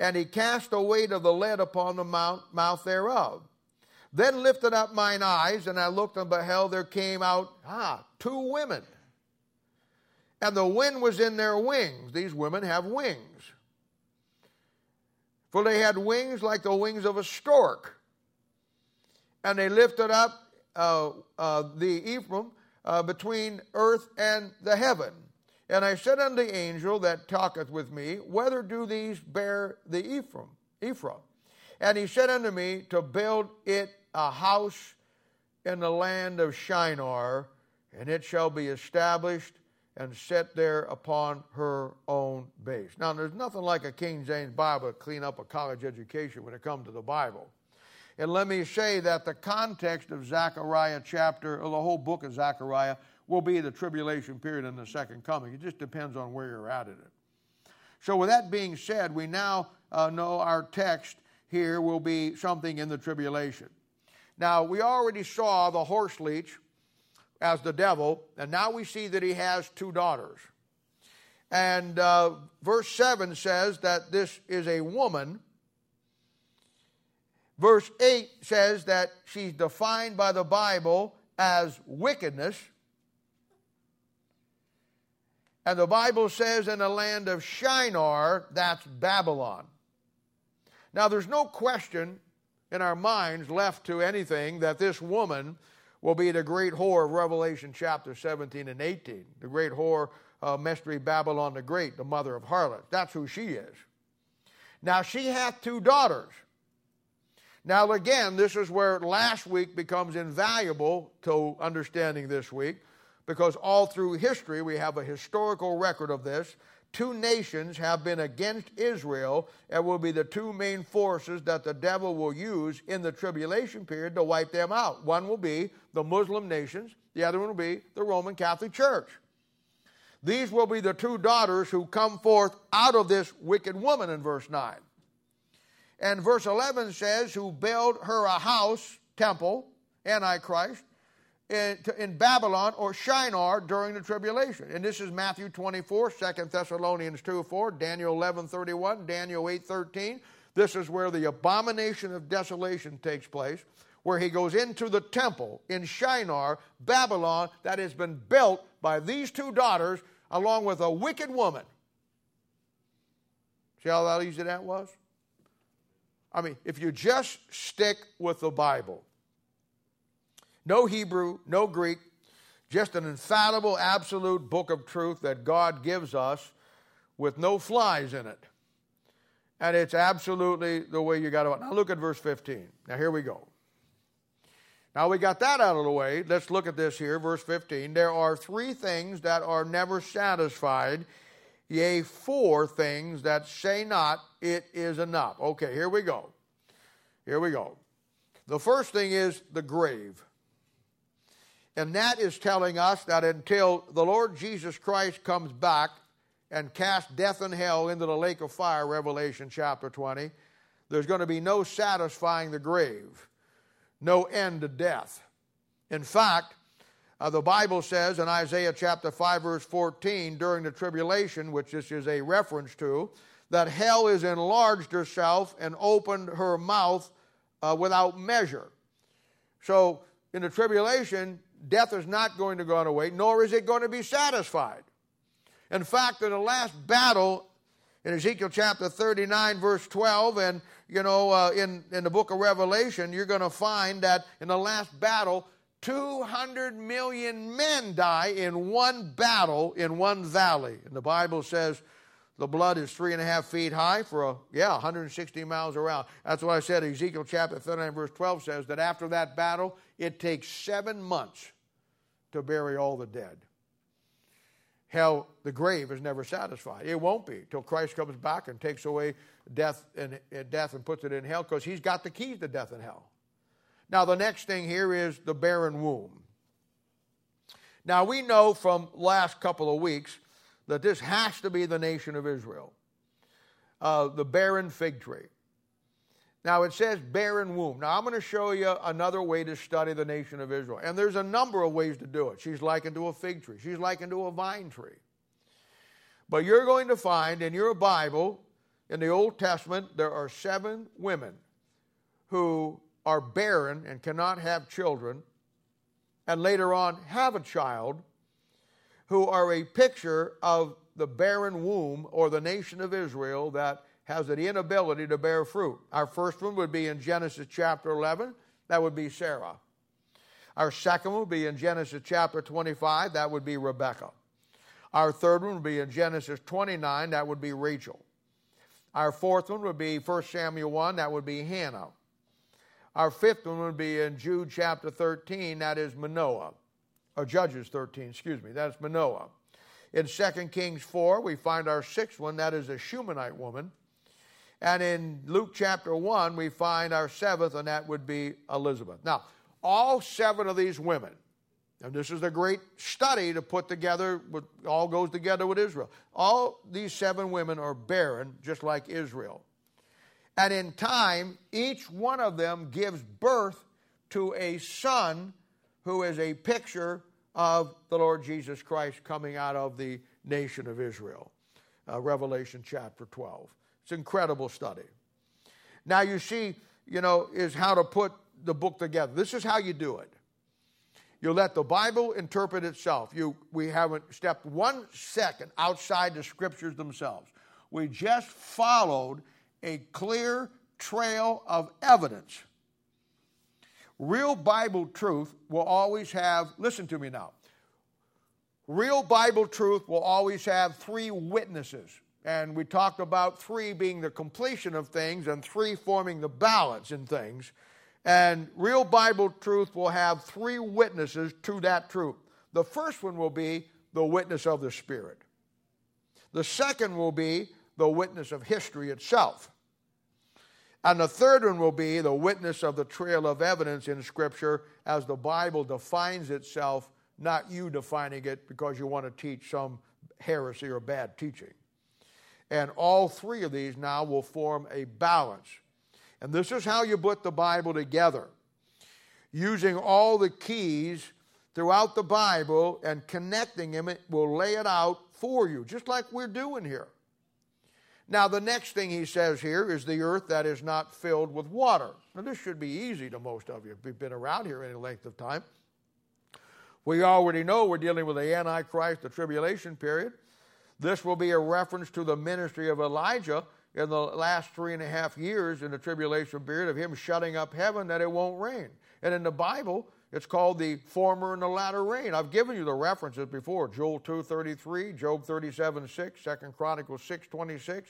[SPEAKER 1] And he cast the weight of the lead upon the mouth thereof. Then lifted up mine eyes, and I looked and beheld there came out, ah, two women. And the wind was in their wings. These women have wings. For they had wings like the wings of a stork. And they lifted up uh, uh, the Ephraim uh, between earth and the heaven. And I said unto the angel that talketh with me, Whether do these bear the Ephraim? Ephraim. And he said unto me, To build it a house in the land of Shinar, and it shall be established and set there upon her own base. Now, there's nothing like a King James Bible to clean up a college education when it comes to the Bible. And let me say that the context of Zechariah chapter, or the whole book of Zechariah, will be the tribulation period and the second coming. It just depends on where you're at in it. So, with that being said, we now uh, know our text here will be something in the tribulation. Now, we already saw the horse leech as the devil, and now we see that he has two daughters. And uh, verse 7 says that this is a woman Verse 8 says that she's defined by the Bible as wickedness. And the Bible says in the land of Shinar, that's Babylon. Now, there's no question in our minds left to anything that this woman will be the great whore of Revelation chapter 17 and 18. The great whore, mystery Babylon the Great, the mother of harlots. That's who she is. Now, she hath two daughters. Now, again, this is where last week becomes invaluable to understanding this week because all through history we have a historical record of this. Two nations have been against Israel and will be the two main forces that the devil will use in the tribulation period to wipe them out. One will be the Muslim nations, the other one will be the Roman Catholic Church. These will be the two daughters who come forth out of this wicked woman in verse 9. And verse 11 says, Who build her a house, temple, Antichrist, in, in Babylon or Shinar during the tribulation. And this is Matthew 24, 2 Thessalonians 2 4, Daniel 11 31, Daniel 8 13. This is where the abomination of desolation takes place, where he goes into the temple in Shinar, Babylon, that has been built by these two daughters along with a wicked woman. See how easy that was? I mean, if you just stick with the Bible, no Hebrew, no Greek, just an infallible, absolute book of truth that God gives us with no flies in it. And it's absolutely the way you got to. Now look at verse 15. Now here we go. Now we got that out of the way. Let's look at this here, verse 15. There are three things that are never satisfied yea, four things that say not, it is enough. Okay, here we go. Here we go. The first thing is the grave. And that is telling us that until the Lord Jesus Christ comes back and casts death and hell into the lake of fire, Revelation chapter 20, there's going to be no satisfying the grave, no end to death. In fact, Uh, the Bible says in Isaiah chapter 5, verse 14, during the tribulation, which this is a reference to, that hell has enlarged herself and opened her mouth uh, without measure. So, in the tribulation, death is not going to go away, nor is it going to be satisfied. In fact, in the last battle in Ezekiel chapter 39, verse 12, and you know, uh, in, in the book of Revelation, you're going to find that in the last battle, 200 million men die in one battle in one valley. And the Bible says the blood is three and a half feet high for a, yeah, 160 miles around. That's what I said. Ezekiel chapter 39, verse 12 says that after that battle, it takes seven months to bury all the dead. Hell, the grave is never satisfied. It won't be till Christ comes back and takes away death and, and death and puts it in hell because he's got the keys to death and hell. Now, the next thing here is the barren womb. Now, we know from last couple of weeks that this has to be the nation of Israel, uh, the barren fig tree. Now, it says barren womb. Now, I'm going to show you another way to study the nation of Israel. And there's a number of ways to do it. She's likened to a fig tree, she's likened to a vine tree. But you're going to find in your Bible, in the Old Testament, there are seven women who are barren and cannot have children, and later on have a child, who are a picture of the barren womb or the nation of Israel that has an inability to bear fruit. Our first one would be in Genesis chapter 11, that would be Sarah. Our second one would be in Genesis chapter 25, that would be Rebekah. Our third one would be in Genesis 29, that would be Rachel. Our fourth one would be 1 Samuel 1, that would be Hannah. Our fifth one would be in Jude chapter 13, that is Manoah. Or Judges 13, excuse me, that's Manoah. In 2 Kings 4, we find our sixth one, that is a Shunammite woman. And in Luke chapter 1, we find our seventh, and that would be Elizabeth. Now, all seven of these women, and this is a great study to put together, with, all goes together with Israel. All these seven women are barren, just like Israel. And in time, each one of them gives birth to a son who is a picture of the Lord Jesus Christ coming out of the nation of Israel. Uh, Revelation chapter 12. It's an incredible study. Now, you see, you know, is how to put the book together. This is how you do it. You let the Bible interpret itself. You, we haven't stepped one second outside the scriptures themselves. We just followed a clear trail of evidence. Real Bible truth will always have, listen to me now. Real Bible truth will always have three witnesses. And we talked about three being the completion of things and three forming the balance in things. And real Bible truth will have three witnesses to that truth. The first one will be the witness of the Spirit, the second will be the witness of history itself. And the third one will be the witness of the trail of evidence in Scripture as the Bible defines itself, not you defining it because you want to teach some heresy or bad teaching. And all three of these now will form a balance. And this is how you put the Bible together using all the keys throughout the Bible and connecting them, it will lay it out for you, just like we're doing here. Now, the next thing he says here is the earth that is not filled with water. Now, this should be easy to most of you if you've been around here any length of time. We already know we're dealing with the Antichrist, the tribulation period. This will be a reference to the ministry of Elijah in the last three and a half years in the tribulation period of him shutting up heaven that it won't rain. And in the Bible, it's called the former and the latter rain. I've given you the references before. Joel 2.33, Job 37.6, 2 Chronicles 6.26,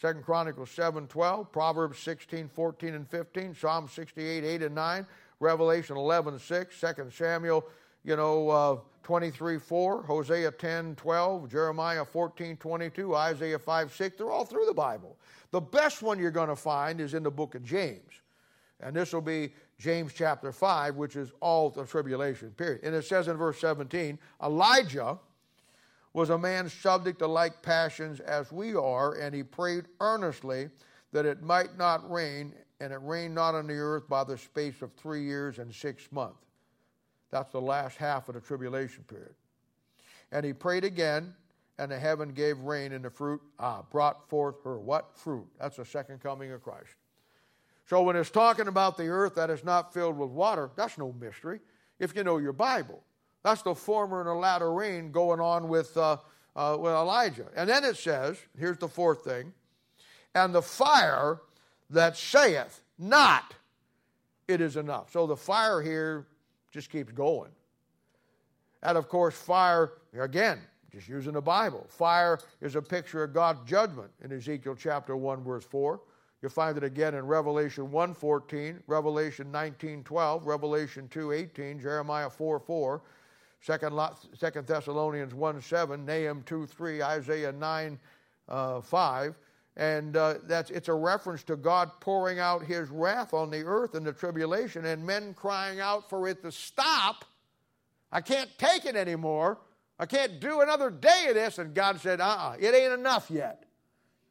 [SPEAKER 1] 2 Chronicles 7.12, Proverbs 16.14 and 15, Psalm 68, 8 and 9, Revelation 11.6, 2 Samuel, you know, uh, 23, 4, Hosea 10, 12, Jeremiah 14, 22, Isaiah 5, 6. They're all through the Bible. The best one you're going to find is in the book of James. And this will be James chapter 5, which is all the tribulation period. And it says in verse 17 Elijah was a man subject to like passions as we are, and he prayed earnestly that it might not rain, and it rained not on the earth by the space of three years and six months. That's the last half of the tribulation period. And he prayed again, and the heaven gave rain, and the fruit ah, brought forth her what? Fruit. That's the second coming of Christ. So when it's talking about the earth that is not filled with water, that's no mystery if you know your Bible. That's the former and the latter rain going on with, uh, uh, with Elijah. And then it says, here's the fourth thing, and the fire that saith not, it is enough. So the fire here just keeps going. And of course, fire, again, just using the Bible, fire is a picture of God's judgment in Ezekiel chapter 1, verse 4. You'll find it again in Revelation 1:14, Revelation 19:12, Revelation 2:18, Jeremiah 4:4, 2 Thessalonians 1:7, Nahum 2:3, Isaiah 9.5. uh, 5. And uh, that's, it's a reference to God pouring out his wrath on the earth in the tribulation and men crying out for it to stop. I can't take it anymore. I can't do another day of this. And God said, uh uh-uh, uh it ain't enough yet.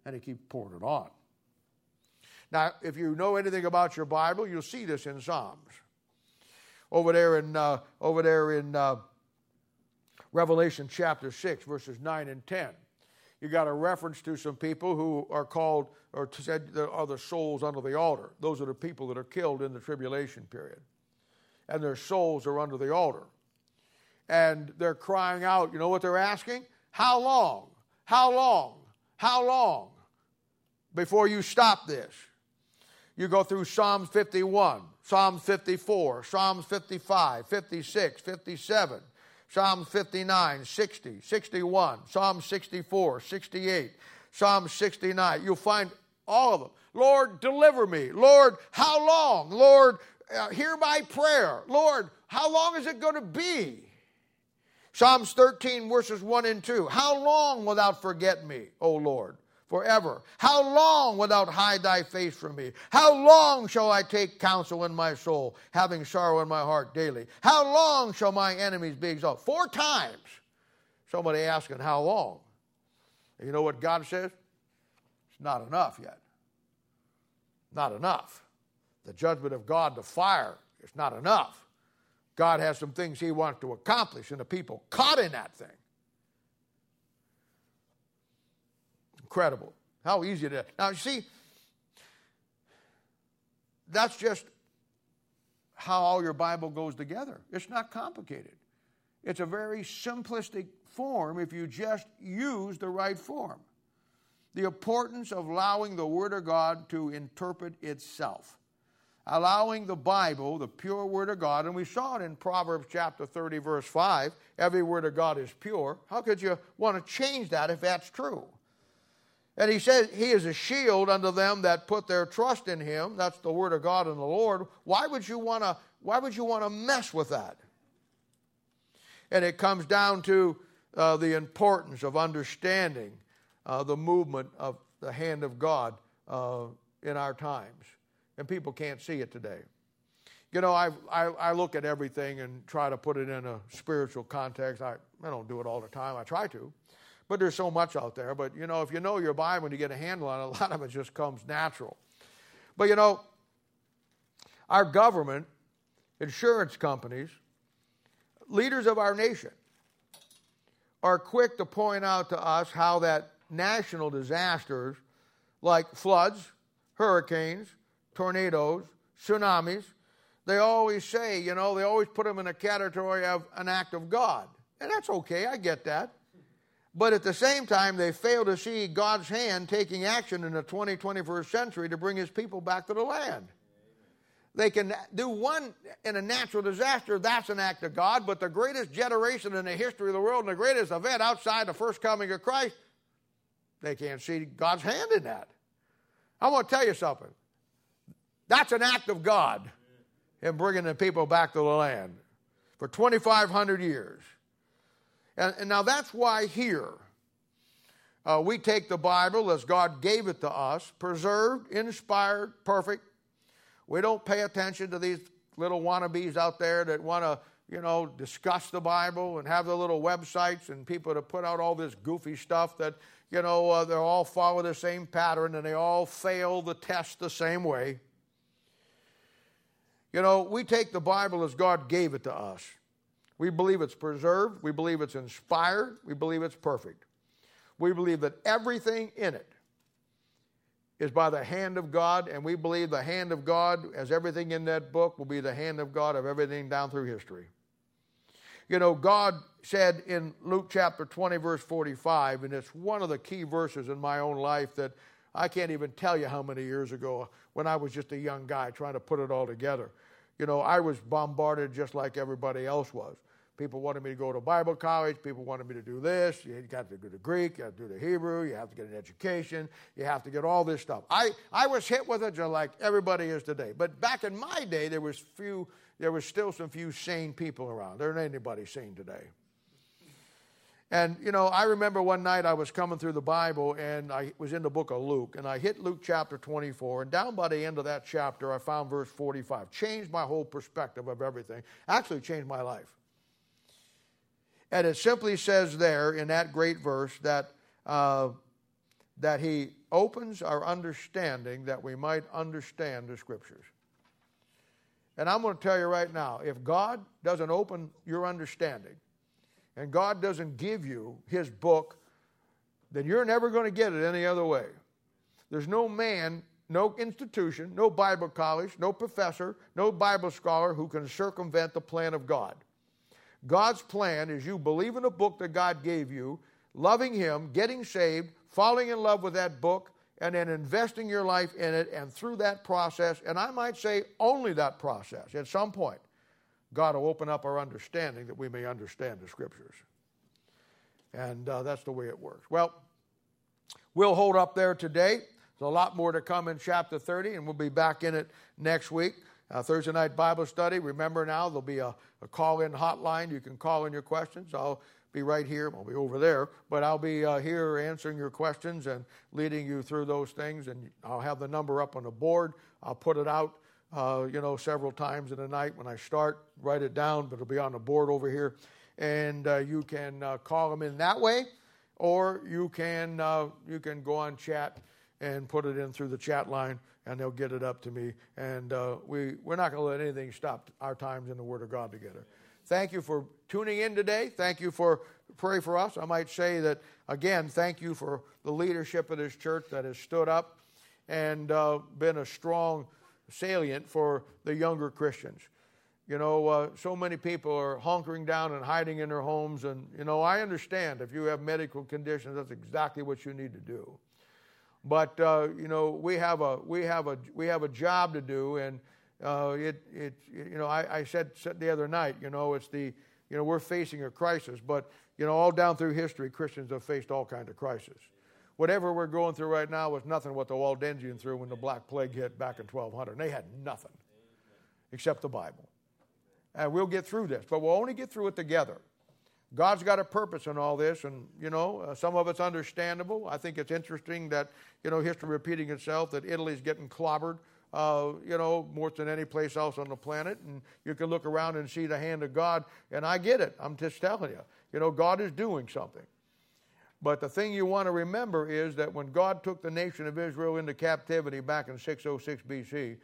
[SPEAKER 1] And he keeps pouring it on. Now, if you know anything about your Bible, you'll see this in Psalms. Over there in, uh, over there in uh, Revelation chapter 6, verses 9 and 10, you got a reference to some people who are called or said are the souls under the altar. Those are the people that are killed in the tribulation period. And their souls are under the altar. And they're crying out, you know what they're asking? How long? How long? How long before you stop this? You go through Psalms 51, Psalms 54, Psalms 55, 56, 57, Psalms 59, 60, 61, Psalm 64, 68, Psalm 69. You'll find all of them. Lord, deliver me. Lord, how long? Lord, uh, hear my prayer. Lord, how long is it going to be? Psalms 13, verses 1 and 2. How long without forget me, O Lord? Forever. How long without hide thy face from me? How long shall I take counsel in my soul, having sorrow in my heart daily? How long shall my enemies be exalted? Four times. Somebody asking, How long? And you know what God says? It's not enough yet. Not enough. The judgment of God, the fire, is not enough. God has some things He wants to accomplish, and the people caught in that thing incredible. How easy it is. Now, you see, that's just how all your Bible goes together. It's not complicated. It's a very simplistic form if you just use the right form. The importance of allowing the Word of God to interpret itself. Allowing the Bible, the pure Word of God, and we saw it in Proverbs chapter 30, verse 5 every Word of God is pure. How could you want to change that if that's true? And he says he is a shield unto them that put their trust in him. That's the word of God and the Lord. Why would you want to why would you want to mess with that? And it comes down to uh, the importance of understanding uh, the movement of the hand of God uh, in our times. And people can't see it today. You know, I, I, I, look at everything and try to put it in a spiritual context. I, I don't do it all the time. I try to. But there's so much out there. But, you know, if you know your Bible and you get a handle on it, a lot of it just comes natural. But, you know, our government, insurance companies, leaders of our nation are quick to point out to us how that national disasters like floods, hurricanes, tornadoes, tsunamis, they always say, you know, they always put them in a category of an act of God. And that's okay, I get that. But at the same time, they fail to see God's hand taking action in the 20, 21st century to bring his people back to the land. They can do one in a natural disaster, that's an act of God, but the greatest generation in the history of the world and the greatest event outside the first coming of Christ, they can't see God's hand in that. I want to tell you something. That's an act of God in bringing the people back to the land for 2,500 years. And, and now that's why here uh, we take the Bible as God gave it to us, preserved, inspired, perfect. We don't pay attention to these little wannabes out there that want to, you know, discuss the Bible and have their little websites and people to put out all this goofy stuff that, you know, uh, they all follow the same pattern and they all fail the test the same way. You know, we take the Bible as God gave it to us. We believe it's preserved. We believe it's inspired. We believe it's perfect. We believe that everything in it is by the hand of God, and we believe the hand of God, as everything in that book, will be the hand of God of everything down through history. You know, God said in Luke chapter 20, verse 45, and it's one of the key verses in my own life that I can't even tell you how many years ago when I was just a young guy trying to put it all together. You know, I was bombarded just like everybody else was. People wanted me to go to Bible college. People wanted me to do this. You got to do the Greek. You have to do the Hebrew. You have to get an education. You have to get all this stuff. I, I was hit with it just like everybody is today. But back in my day, there was few. There was still some few sane people around. There ain't anybody sane today. And, you know, I remember one night I was coming through the Bible and I was in the book of Luke and I hit Luke chapter 24. And down by the end of that chapter, I found verse 45. Changed my whole perspective of everything. Actually, changed my life. And it simply says there in that great verse that, uh, that he opens our understanding that we might understand the scriptures. And I'm going to tell you right now if God doesn't open your understanding and God doesn't give you his book, then you're never going to get it any other way. There's no man, no institution, no Bible college, no professor, no Bible scholar who can circumvent the plan of God. God's plan is you believe in a book that God gave you, loving Him, getting saved, falling in love with that book, and then investing your life in it. And through that process, and I might say only that process, at some point, God will open up our understanding that we may understand the Scriptures. And uh, that's the way it works. Well, we'll hold up there today. There's a lot more to come in chapter 30, and we'll be back in it next week. Uh, Thursday night Bible study. Remember now, there'll be a, a call in hotline. You can call in your questions. I'll be right here. I'll be over there, but I'll be uh, here answering your questions and leading you through those things. And I'll have the number up on the board. I'll put it out, uh, you know, several times in the night when I start. Write it down, but it'll be on the board over here. And uh, you can uh, call them in that way, or you can uh, you can go on chat and put it in through the chat line and they'll get it up to me. And uh, we, we're not going to let anything stop our times in the Word of God together. Thank you for tuning in today. Thank you for praying for us. I might say that, again, thank you for the leadership of this church that has stood up and uh, been a strong salient for the younger Christians. You know, uh, so many people are hunkering down and hiding in their homes. And, you know, I understand if you have medical conditions, that's exactly what you need to do. But uh, you know, we have a we have a we have a job to do, and uh, it it you know I, I said, the other night, you know, it's the you know we're facing a crisis, but you know all down through history, Christians have faced all kinds of crises. Whatever we're going through right now was nothing what the Waldensians through when the Black Plague hit back in 1200. And they had nothing except the Bible. And we'll get through this, but we'll only get through it together. God's got a purpose in all this, and you know, uh, some of it's understandable. I think it's interesting that you know history repeating itself. That Italy's getting clobbered, uh, you know, more than any place else on the planet, and you can look around and see the hand of God. And I get it. I'm just telling you, you know, God is doing something. But the thing you want to remember is that when God took the nation of Israel into captivity back in 606 BC,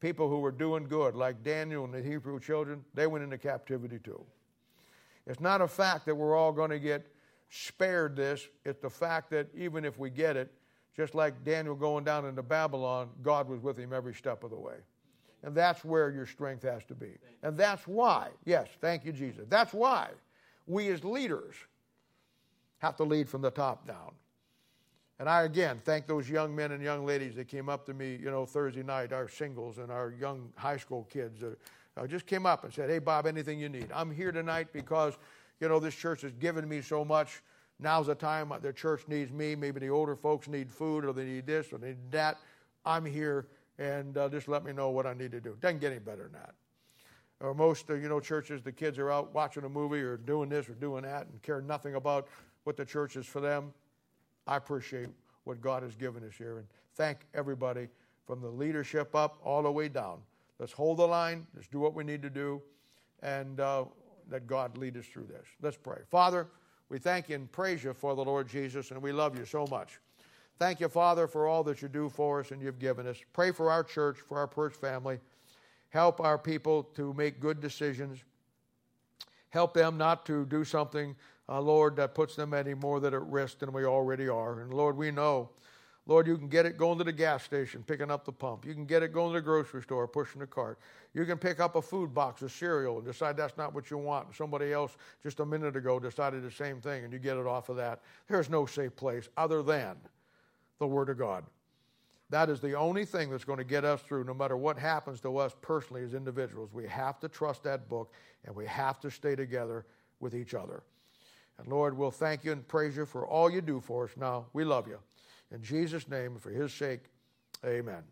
[SPEAKER 1] people who were doing good, like Daniel and the Hebrew children, they went into captivity too. It's not a fact that we're all going to get spared this. It's the fact that even if we get it, just like Daniel going down into Babylon, God was with him every step of the way. And that's where your strength has to be. And that's why, yes, thank you, Jesus. That's why we as leaders have to lead from the top down. And I again thank those young men and young ladies that came up to me, you know, Thursday night, our singles and our young high school kids that uh, just came up and said, Hey, Bob, anything you need. I'm here tonight because, you know, this church has given me so much. Now's the time the church needs me. Maybe the older folks need food or they need this or they need that. I'm here and uh, just let me know what I need to do. Doesn't get any better than that. Or most, uh, you know, churches, the kids are out watching a movie or doing this or doing that and care nothing about what the church is for them. I appreciate what God has given us here and thank everybody from the leadership up all the way down Let's hold the line. Let's do what we need to do. And uh, let God lead us through this. Let's pray. Father, we thank you and praise you for the Lord Jesus, and we love you so much. Thank you, Father, for all that you do for us and you've given us. Pray for our church, for our church family. Help our people to make good decisions. Help them not to do something, uh, Lord, that puts them any more than at risk than we already are. And Lord, we know, Lord, you can get it going to the gas station, picking up the pump. You can get it going to the grocery store, pushing the cart. You can pick up a food box of cereal and decide that's not what you want. Somebody else just a minute ago decided the same thing, and you get it off of that. There's no safe place other than the Word of God. That is the only thing that's going to get us through, no matter what happens to us personally as individuals. We have to trust that book and we have to stay together with each other. And Lord, we'll thank you and praise you for all you do for us now. We love you. In Jesus' name, for his sake, amen.